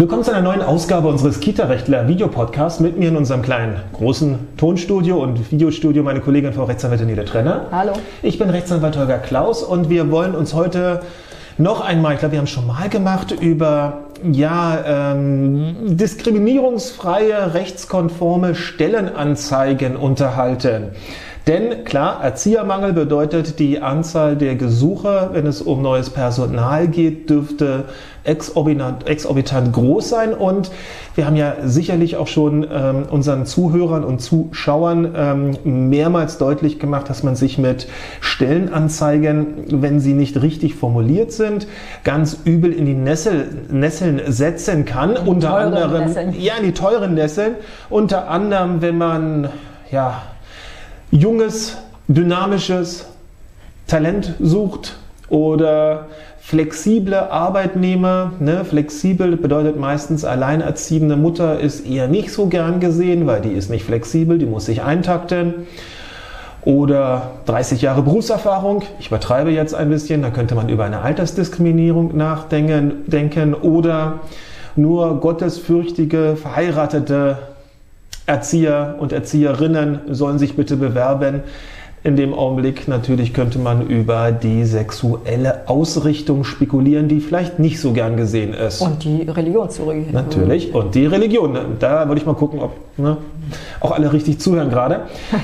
Willkommen zu einer neuen Ausgabe unseres Kita-Rechtler Videopodcasts. Mit mir in unserem kleinen, großen Tonstudio und Videostudio meine Kollegin Frau Rechtsanwältin Nele Trenner. Hallo. Ich bin Rechtsanwalt Holger Klaus und wir wollen uns heute noch einmal, ich glaube, wir haben es schon mal gemacht, über ja, ähm, diskriminierungsfreie, rechtskonforme Stellenanzeigen unterhalten. Denn klar, Erziehermangel bedeutet, die Anzahl der Gesuche, wenn es um neues Personal geht, dürfte exorbitant, exorbitant groß sein. Und wir haben ja sicherlich auch schon ähm, unseren Zuhörern und Zuschauern ähm, mehrmals deutlich gemacht, dass man sich mit Stellenanzeigen, wenn sie nicht richtig formuliert sind, ganz übel in die Nessel, Nesseln setzen kann. In unter anderem, Nesseln. ja, in die teuren Nesseln. Unter anderem, wenn man, ja, junges, dynamisches Talent sucht oder flexible Arbeitnehmer. Ne? Flexibel bedeutet meistens alleinerziehende Mutter ist eher nicht so gern gesehen, weil die ist nicht flexibel, die muss sich eintakten. Oder 30 Jahre Berufserfahrung, ich übertreibe jetzt ein bisschen, da könnte man über eine Altersdiskriminierung nachdenken. Denken. Oder nur gottesfürchtige, verheiratete Erzieher und Erzieherinnen sollen sich bitte bewerben. In dem Augenblick natürlich könnte man über die sexuelle Ausrichtung spekulieren, die vielleicht nicht so gern gesehen ist. Und die Religion zurück. Natürlich. Und die Religion. Da würde ich mal gucken, ob ne, auch alle richtig zuhören gerade.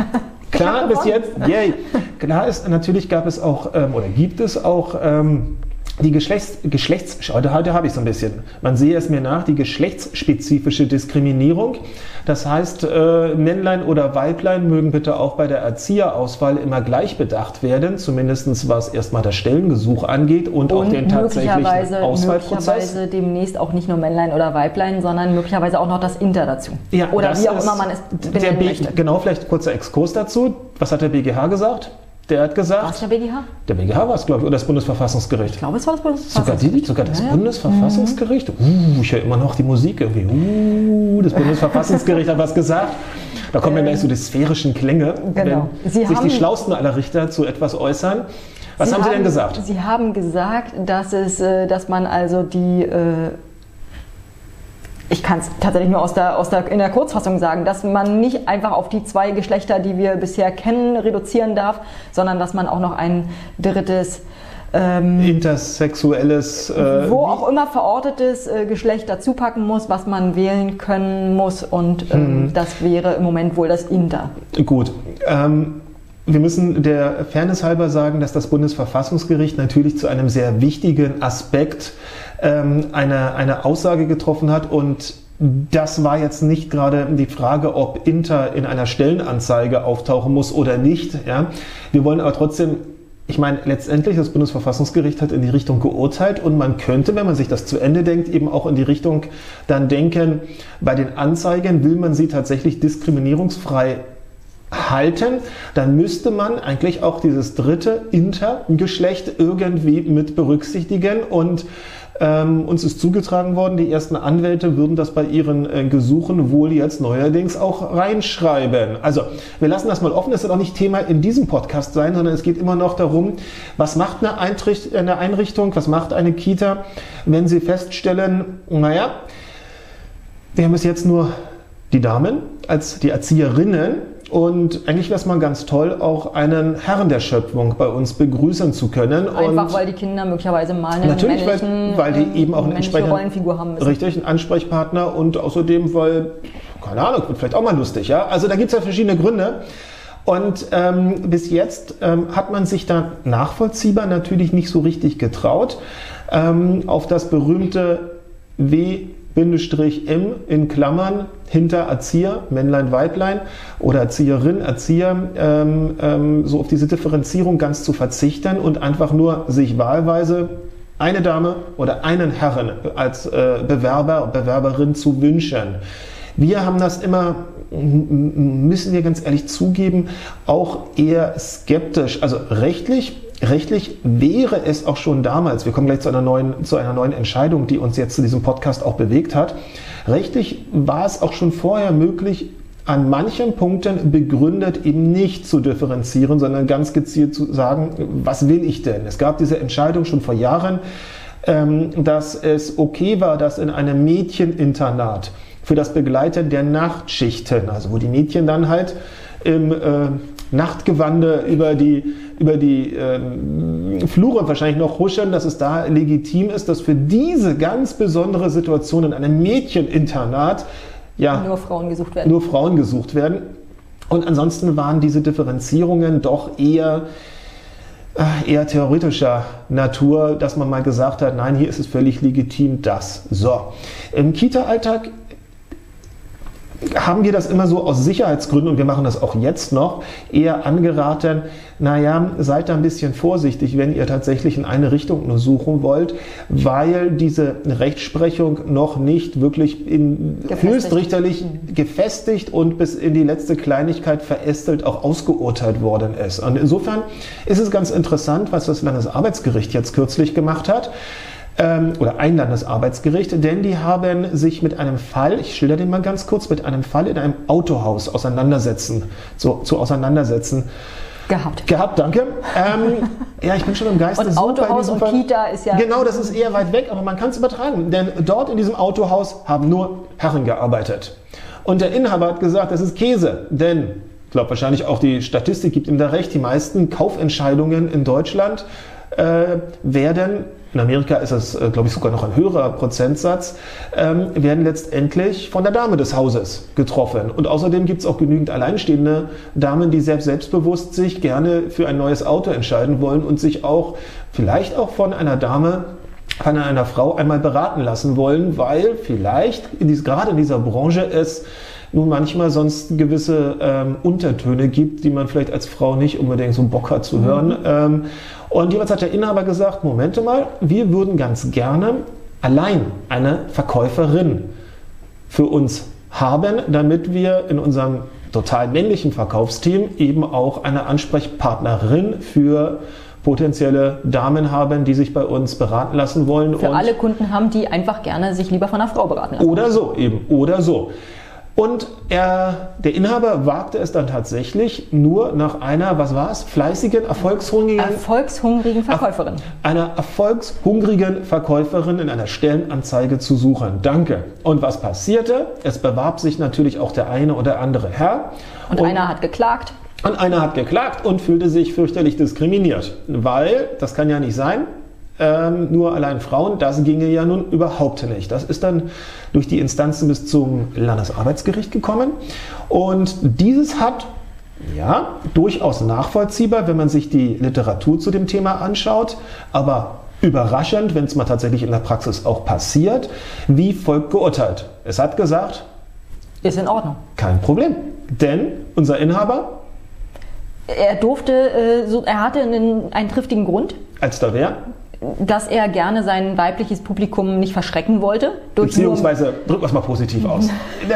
Klar, bis jetzt, yay. Klar ist, natürlich gab es auch, ähm, oder gibt es auch ähm, die Geschlechts, Geschlechts heute, heute habe ich es ein bisschen. Man sehe es mir nach, die geschlechtsspezifische Diskriminierung. Das heißt, äh, Männlein oder Weiblein mögen bitte auch bei der Erzieherauswahl immer gleich bedacht werden, zumindest was erstmal das Stellengesuch angeht und, und auch den tatsächlichen Auswahlprozess. Möglicherweise demnächst auch nicht nur Männlein oder Weiblein, sondern möglicherweise auch noch das Inter dazu. Ja, oder wie auch immer man es benennen möchte. Genau, vielleicht kurzer Exkurs dazu. Was hat der BGH gesagt? Der hat gesagt. Was der BGH? Der BGH war es, glaube ich, oder das Bundesverfassungsgericht. Ich glaube, es war das Bundesverfassungsgericht. Sogar, die, sogar das ja, Bundesverfassungsgericht? Uh, ich höre immer noch die Musik irgendwie. Uh, das Bundesverfassungsgericht hat was gesagt. Da kommen ja gleich so die sphärischen Klänge, genau. wenn Sie sich die schlausten aller Richter zu etwas äußern. Was Sie haben Sie denn gesagt? Sie haben gesagt, dass, es, äh, dass man also die äh, ich kann es tatsächlich nur aus der, aus der, in der Kurzfassung sagen, dass man nicht einfach auf die zwei Geschlechter, die wir bisher kennen, reduzieren darf, sondern dass man auch noch ein drittes ähm, intersexuelles, äh, wo auch immer verortetes äh, Geschlecht dazu packen muss, was man wählen können muss und ähm, mhm. das wäre im Moment wohl das Inter. Gut. Ähm, wir müssen der Fairness halber sagen, dass das Bundesverfassungsgericht natürlich zu einem sehr wichtigen Aspekt ähm, eine, eine Aussage getroffen hat und das war jetzt nicht gerade die Frage, ob Inter in einer Stellenanzeige auftauchen muss oder nicht. Ja. Wir wollen aber trotzdem ich meine, letztendlich das Bundesverfassungsgericht hat in die Richtung geurteilt und man könnte, wenn man sich das zu Ende denkt, eben auch in die Richtung dann denken, bei den Anzeigen will man sie tatsächlich diskriminierungsfrei halten, dann müsste man eigentlich auch dieses dritte Intergeschlecht irgendwie mit berücksichtigen und ähm, uns ist zugetragen worden, die ersten Anwälte würden das bei ihren äh, Gesuchen wohl jetzt neuerdings auch reinschreiben. Also wir lassen das mal offen, das wird auch nicht Thema in diesem Podcast sein, sondern es geht immer noch darum, was macht eine, Einricht eine Einrichtung, was macht eine Kita, wenn sie feststellen, naja, wir haben bis jetzt nur die Damen als die Erzieherinnen und eigentlich wäre es mal ganz toll, auch einen Herrn der Schöpfung bei uns begrüßen zu können. Einfach und weil die Kinder möglicherweise mal einen natürlich, weil, weil die eben auch einen entsprechenden Rollenfigur haben müssen. Richtig, einen Ansprechpartner und außerdem, weil, keine Ahnung, wird vielleicht auch mal lustig, ja. Also da gibt es ja verschiedene Gründe. Und ähm, bis jetzt ähm, hat man sich da nachvollziehbar natürlich nicht so richtig getraut, ähm, auf das berühmte W M in Klammern hinter Erzieher, Männlein, Weiblein oder Erzieherin, Erzieher, ähm, ähm, so auf diese Differenzierung ganz zu verzichten und einfach nur sich wahlweise eine Dame oder einen Herren als äh, Bewerber, Bewerberin zu wünschen. Wir haben das immer, müssen wir ganz ehrlich zugeben, auch eher skeptisch. Also rechtlich Rechtlich wäre es auch schon damals, wir kommen gleich zu einer, neuen, zu einer neuen Entscheidung, die uns jetzt zu diesem Podcast auch bewegt hat. Rechtlich war es auch schon vorher möglich, an manchen Punkten begründet eben nicht zu differenzieren, sondern ganz gezielt zu sagen, was will ich denn? Es gab diese Entscheidung schon vor Jahren ähm, dass es okay war, dass in einem Mädcheninternat für das Begleiten der Nachtschichten, also wo die Mädchen dann halt im äh, Nachtgewande über die, über die ähm, Flure wahrscheinlich noch huschen, dass es da legitim ist, dass für diese ganz besondere Situation in einem Mädcheninternat ja, nur Frauen gesucht werden. Nur Frauen gesucht werden. Und ansonsten waren diese Differenzierungen doch eher äh, eher theoretischer Natur, dass man mal gesagt hat, nein, hier ist es völlig legitim, das. So, im Kita-Alltag haben wir das immer so aus Sicherheitsgründen, und wir machen das auch jetzt noch, eher angeraten, naja, seid da ein bisschen vorsichtig, wenn ihr tatsächlich in eine Richtung nur suchen wollt, weil diese Rechtsprechung noch nicht wirklich in höchstrichterlich gefestigt und bis in die letzte Kleinigkeit verästelt auch ausgeurteilt worden ist. Und insofern ist es ganz interessant, was das Landesarbeitsgericht jetzt kürzlich gemacht hat ähm, oder ein Landesarbeitsgericht, denn die haben sich mit einem Fall, ich schilder den mal ganz kurz, mit einem Fall in einem Autohaus auseinandersetzen, so, zu auseinandersetzen. Gehabt. Gehabt, danke. Ähm, ja, ich bin schon im Geiste. Und Autohaus und Fall. Kita ist ja. Genau, das ist eher weit weg, aber man kann es übertragen. Denn dort in diesem Autohaus haben nur Herren gearbeitet. Und der Inhaber hat gesagt, das ist Käse. Denn, ich glaube wahrscheinlich auch die Statistik gibt ihm da recht, die meisten Kaufentscheidungen in Deutschland äh, werden in Amerika ist es, äh, glaube ich, sogar noch ein höherer Prozentsatz, ähm, werden letztendlich von der Dame des Hauses getroffen. Und außerdem gibt es auch genügend alleinstehende Damen, die selbst selbstbewusst sich gerne für ein neues Auto entscheiden wollen und sich auch vielleicht auch von einer Dame von einer Frau einmal beraten lassen wollen, weil vielleicht in dies, gerade in dieser Branche es nun manchmal sonst gewisse ähm, Untertöne gibt, die man vielleicht als Frau nicht unbedingt so Bock hat zu hören. Mhm. Ähm, und jeweils hat der Inhaber gesagt, Momente mal, wir würden ganz gerne allein eine Verkäuferin für uns haben, damit wir in unserem total männlichen Verkaufsteam eben auch eine Ansprechpartnerin für potenzielle Damen haben, die sich bei uns beraten lassen wollen. Für alle Kunden haben, die einfach gerne sich lieber von einer Frau beraten lassen. Oder so eben, oder so. Und er, der Inhaber wagte es dann tatsächlich nur nach einer, was war es, fleißigen, erfolgshungrigen, erfolgshungrigen Verkäuferin. Einer erfolgshungrigen Verkäuferin in einer Stellenanzeige zu suchen. Danke. Und was passierte? Es bewarb sich natürlich auch der eine oder andere Herr. Und, und einer hat geklagt. Und einer hat geklagt und fühlte sich fürchterlich diskriminiert. Weil, das kann ja nicht sein, ähm, nur allein Frauen, das ginge ja nun überhaupt nicht. Das ist dann durch die Instanzen bis zum Landesarbeitsgericht gekommen und dieses hat ja, durchaus nachvollziehbar, wenn man sich die Literatur zu dem Thema anschaut, aber überraschend, wenn es mal tatsächlich in der Praxis auch passiert, wie folgt geurteilt. Es hat gesagt, ist in Ordnung. Kein Problem, denn unser Inhaber er durfte, äh, er hatte einen, einen triftigen Grund. Als da wer? Dass er gerne sein weibliches Publikum nicht verschrecken wollte. Beziehungsweise, drücken wir es mal positiv aus.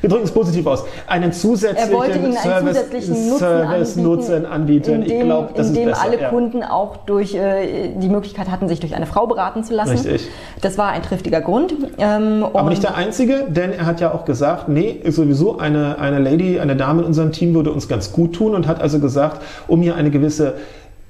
wir drücken es positiv aus. Einen zusätzlichen, er wollte ihnen einen zusätzlichen Nutzen Service anbieten, Nutzen anbieten. Indem, ich glaube, das indem ist besser. alle ja. Kunden auch durch äh, die Möglichkeit hatten, sich durch eine Frau beraten zu lassen. Richtig. Das war ein triftiger Grund. Ähm, Aber nicht der einzige, denn er hat ja auch gesagt, nee, sowieso eine, eine Lady, eine Dame in unserem Team würde uns ganz gut tun und hat also gesagt, um hier eine gewisse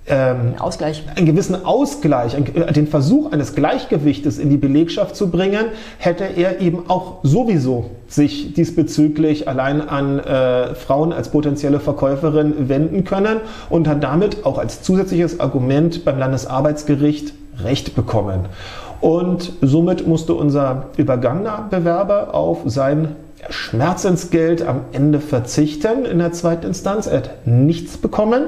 ähm, Ausgleich. einen gewissen Ausgleich, äh, den Versuch eines Gleichgewichtes in die Belegschaft zu bringen, hätte er eben auch sowieso sich diesbezüglich allein an äh, Frauen als potenzielle Verkäuferin wenden können und hat damit auch als zusätzliches Argument beim Landesarbeitsgericht Recht bekommen. Und somit musste unser übergangener Bewerber auf sein Schmerzensgeld am Ende verzichten in der zweiten Instanz. Er hat nichts bekommen.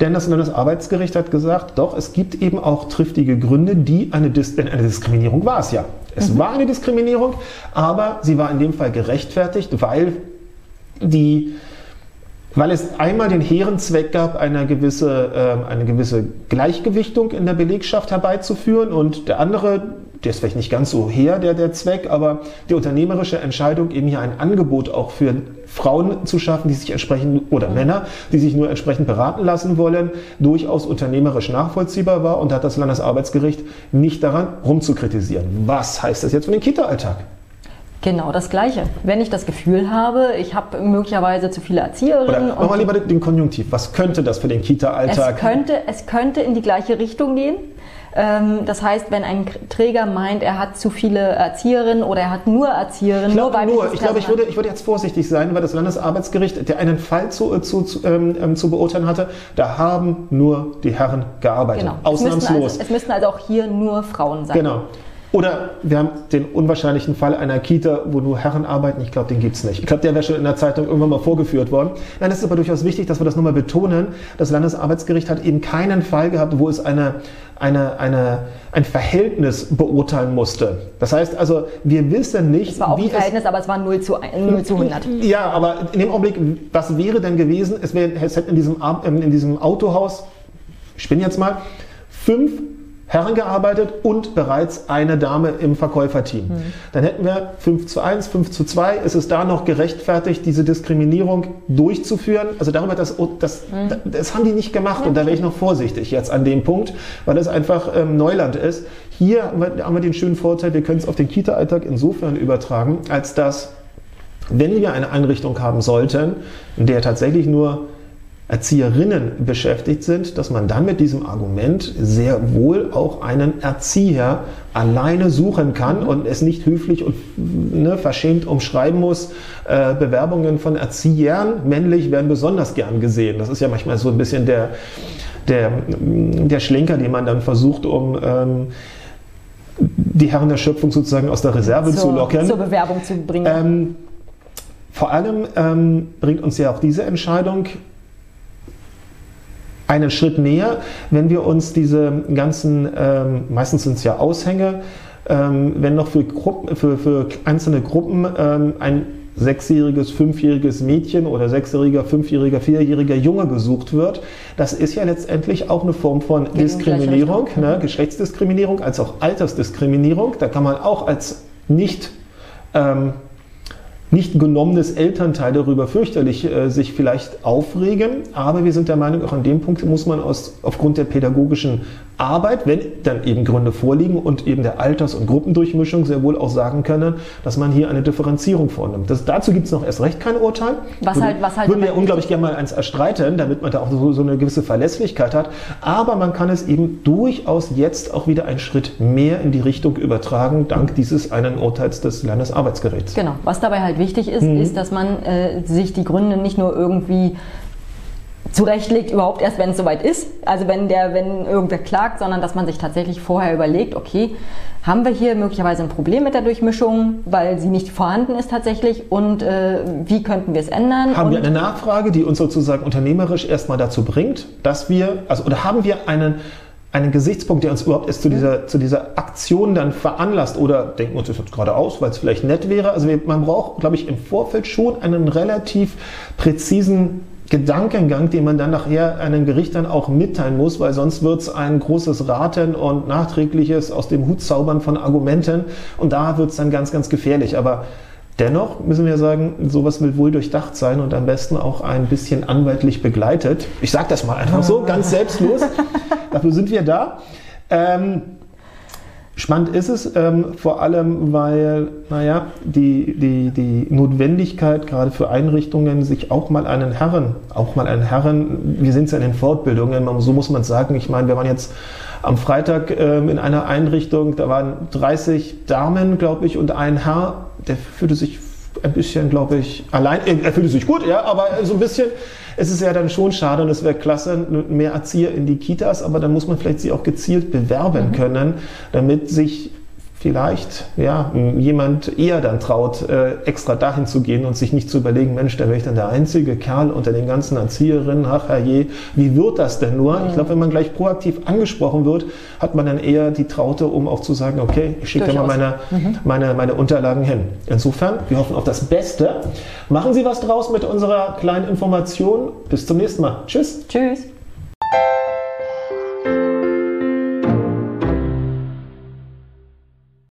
Denn das Landesarbeitsgericht hat gesagt, doch, es gibt eben auch triftige Gründe, die eine, Dis eine Diskriminierung war es ja. Es mhm. war eine Diskriminierung, aber sie war in dem Fall gerechtfertigt, weil die weil es einmal den hehren Zweck gab, eine gewisse, äh, eine gewisse Gleichgewichtung in der Belegschaft herbeizuführen und der andere, der ist vielleicht nicht ganz so her, der, der Zweck, aber die unternehmerische Entscheidung, eben hier ein Angebot auch für Frauen zu schaffen, die sich entsprechend, oder Männer, die sich nur entsprechend beraten lassen wollen, durchaus unternehmerisch nachvollziehbar war und hat das Landesarbeitsgericht nicht daran rumzukritisieren. Was heißt das jetzt für den Kita-Alltag? Genau das Gleiche. Wenn ich das Gefühl habe, ich habe möglicherweise zu viele Erzieherinnen. Oder wir lieber den Konjunktiv. Was könnte das für den Kita-Alltag? Es könnte, es könnte in die gleiche Richtung gehen. Ähm, das heißt, wenn ein Träger meint, er hat zu viele Erzieherinnen oder er hat nur Erzieherinnen, Ich nur glaube nur, weibliches ich glaube, ich würde, ich würde jetzt vorsichtig sein, weil das Landesarbeitsgericht, der einen Fall zu, zu, zu, ähm, ähm, zu beurteilen hatte, da haben nur die Herren gearbeitet. Genau. Es müssten, Ausnahmslos. also, es müssten also auch hier nur Frauen sein. Genau. Oder wir haben den unwahrscheinlichen Fall einer Kita, wo nur Herren arbeiten. Ich glaube, den gibt es nicht. Ich glaube, der wäre schon in der Zeitung irgendwann mal vorgeführt worden. Nein, es ist aber durchaus wichtig, dass wir das nochmal betonen. Das Landesarbeitsgericht hat eben keinen Fall gehabt, wo es eine, eine, eine, ein Verhältnis beurteilen musste. Das heißt also, wir wissen nicht, Es war auch wie ein Verhältnis, aber es war 0 zu, 1, 0 zu 100. ja, aber in dem Augenblick, was wäre denn gewesen? Es, wäre, es hätten in diesem, ähm, in diesem Autohaus, ich spinne jetzt mal, fünf Herren gearbeitet und bereits eine Dame im Verkäuferteam. Dann hätten wir 5 zu 1, 5 zu 2. Ist es da noch gerechtfertigt, diese Diskriminierung durchzuführen? Also darüber, das, das, das haben die nicht gemacht und da wäre ich noch vorsichtig jetzt an dem Punkt, weil es einfach ähm, Neuland ist. Hier haben wir, haben wir den schönen Vorteil, wir können es auf den Kita-Alltag insofern übertragen, als dass wenn wir eine Einrichtung haben sollten, in der tatsächlich nur Erzieherinnen beschäftigt sind, dass man dann mit diesem Argument sehr wohl auch einen Erzieher alleine suchen kann und es nicht höflich und ne, verschämt umschreiben muss. Äh, Bewerbungen von Erziehern, männlich, werden besonders gern gesehen. Das ist ja manchmal so ein bisschen der, der, der Schlenker, den man dann versucht, um ähm, die Herren der Schöpfung sozusagen aus der Reserve zu zur, locken. zur Bewerbung zu bringen. Ähm, vor allem ähm, bringt uns ja auch diese Entscheidung einen Schritt näher, wenn wir uns diese ganzen, ähm, meistens sind es ja Aushänge, ähm, wenn noch für, Gruppen, für, für einzelne Gruppen ähm, ein sechsjähriges, fünfjähriges Mädchen oder sechsjähriger, fünfjähriger, vierjähriger Junge gesucht wird. Das ist ja letztendlich auch eine Form von gleiche Diskriminierung, ne? Geschlechtsdiskriminierung als auch Altersdiskriminierung. Da kann man auch als nicht ähm, nicht genommenes Elternteil darüber fürchterlich äh, sich vielleicht aufregen, aber wir sind der Meinung, auch an dem Punkt muss man aus, aufgrund der pädagogischen Arbeit, wenn dann eben Gründe vorliegen und eben der Alters- und Gruppendurchmischung sehr wohl auch sagen können, dass man hier eine Differenzierung vornimmt. Das, dazu gibt es noch erst recht kein Urteil. Was Würde- halt- was halt würden wir unglaublich gerne mal eins erstreiten, damit man da auch so, so eine gewisse Verlässlichkeit hat. Aber man kann es eben durchaus jetzt auch wieder einen Schritt mehr in die Richtung übertragen, dank dieses einen Urteils des Landesarbeitsgerichts. Genau. Was dabei halt wichtig ist, Mhm. ist, dass man äh, sich die Gründe nicht nur irgendwie zurechtlegt, überhaupt erst, wenn es soweit ist. Also wenn der, wenn irgendwer klagt, sondern dass man sich tatsächlich vorher überlegt, okay, haben wir hier möglicherweise ein Problem mit der Durchmischung, weil sie nicht vorhanden ist tatsächlich und äh, wie könnten wir es ändern? Haben wir eine Nachfrage, die uns sozusagen unternehmerisch erstmal dazu bringt, dass wir, also oder haben wir einen, einen Gesichtspunkt, der uns überhaupt erst zu dieser, zu dieser Aktion dann veranlasst oder denken wir uns das jetzt gerade aus, weil es vielleicht nett wäre. Also man braucht, glaube ich, im Vorfeld schon einen relativ präzisen Gedankengang, den man dann nachher einem Gericht dann auch mitteilen muss, weil sonst wird es ein großes Raten und nachträgliches aus dem Hut zaubern von Argumenten und da wird es dann ganz, ganz gefährlich. Aber Dennoch müssen wir sagen, sowas will wohl durchdacht sein und am besten auch ein bisschen anwaltlich begleitet. Ich sage das mal einfach so, ganz selbstlos. Dafür sind wir da. Ähm, spannend ist es, ähm, vor allem, weil, naja, die, die, die Notwendigkeit gerade für Einrichtungen, sich auch mal einen Herren, auch mal einen Herren, wir sind ja in den Fortbildungen, man- so muss man sagen, ich meine, wir waren jetzt am Freitag ähm, in einer Einrichtung, da waren 30 Damen, glaube ich, und ein Herr, der fühlte sich ein bisschen, glaube ich, allein, er fühlte sich gut, ja, aber so ein bisschen, es ist ja dann schon schade und es wäre klasse, mehr Erzieher in die Kitas, aber dann muss man vielleicht sie auch gezielt bewerben können, damit sich vielleicht ja, jemand eher dann traut, äh, extra dahin zu gehen und sich nicht zu überlegen, Mensch, da wäre ich dann der einzige Kerl unter den ganzen Erzieherinnen, ach herrje, wie wird das denn nur? Ich glaube, wenn man gleich proaktiv angesprochen wird, hat man dann eher die Traute, um auch zu sagen, okay, ich schicke da mal meine, meine, meine Unterlagen hin. Insofern, wir hoffen auf das Beste. Machen Sie was draus mit unserer kleinen Information. Bis zum nächsten Mal. Tschüss. Tschüss.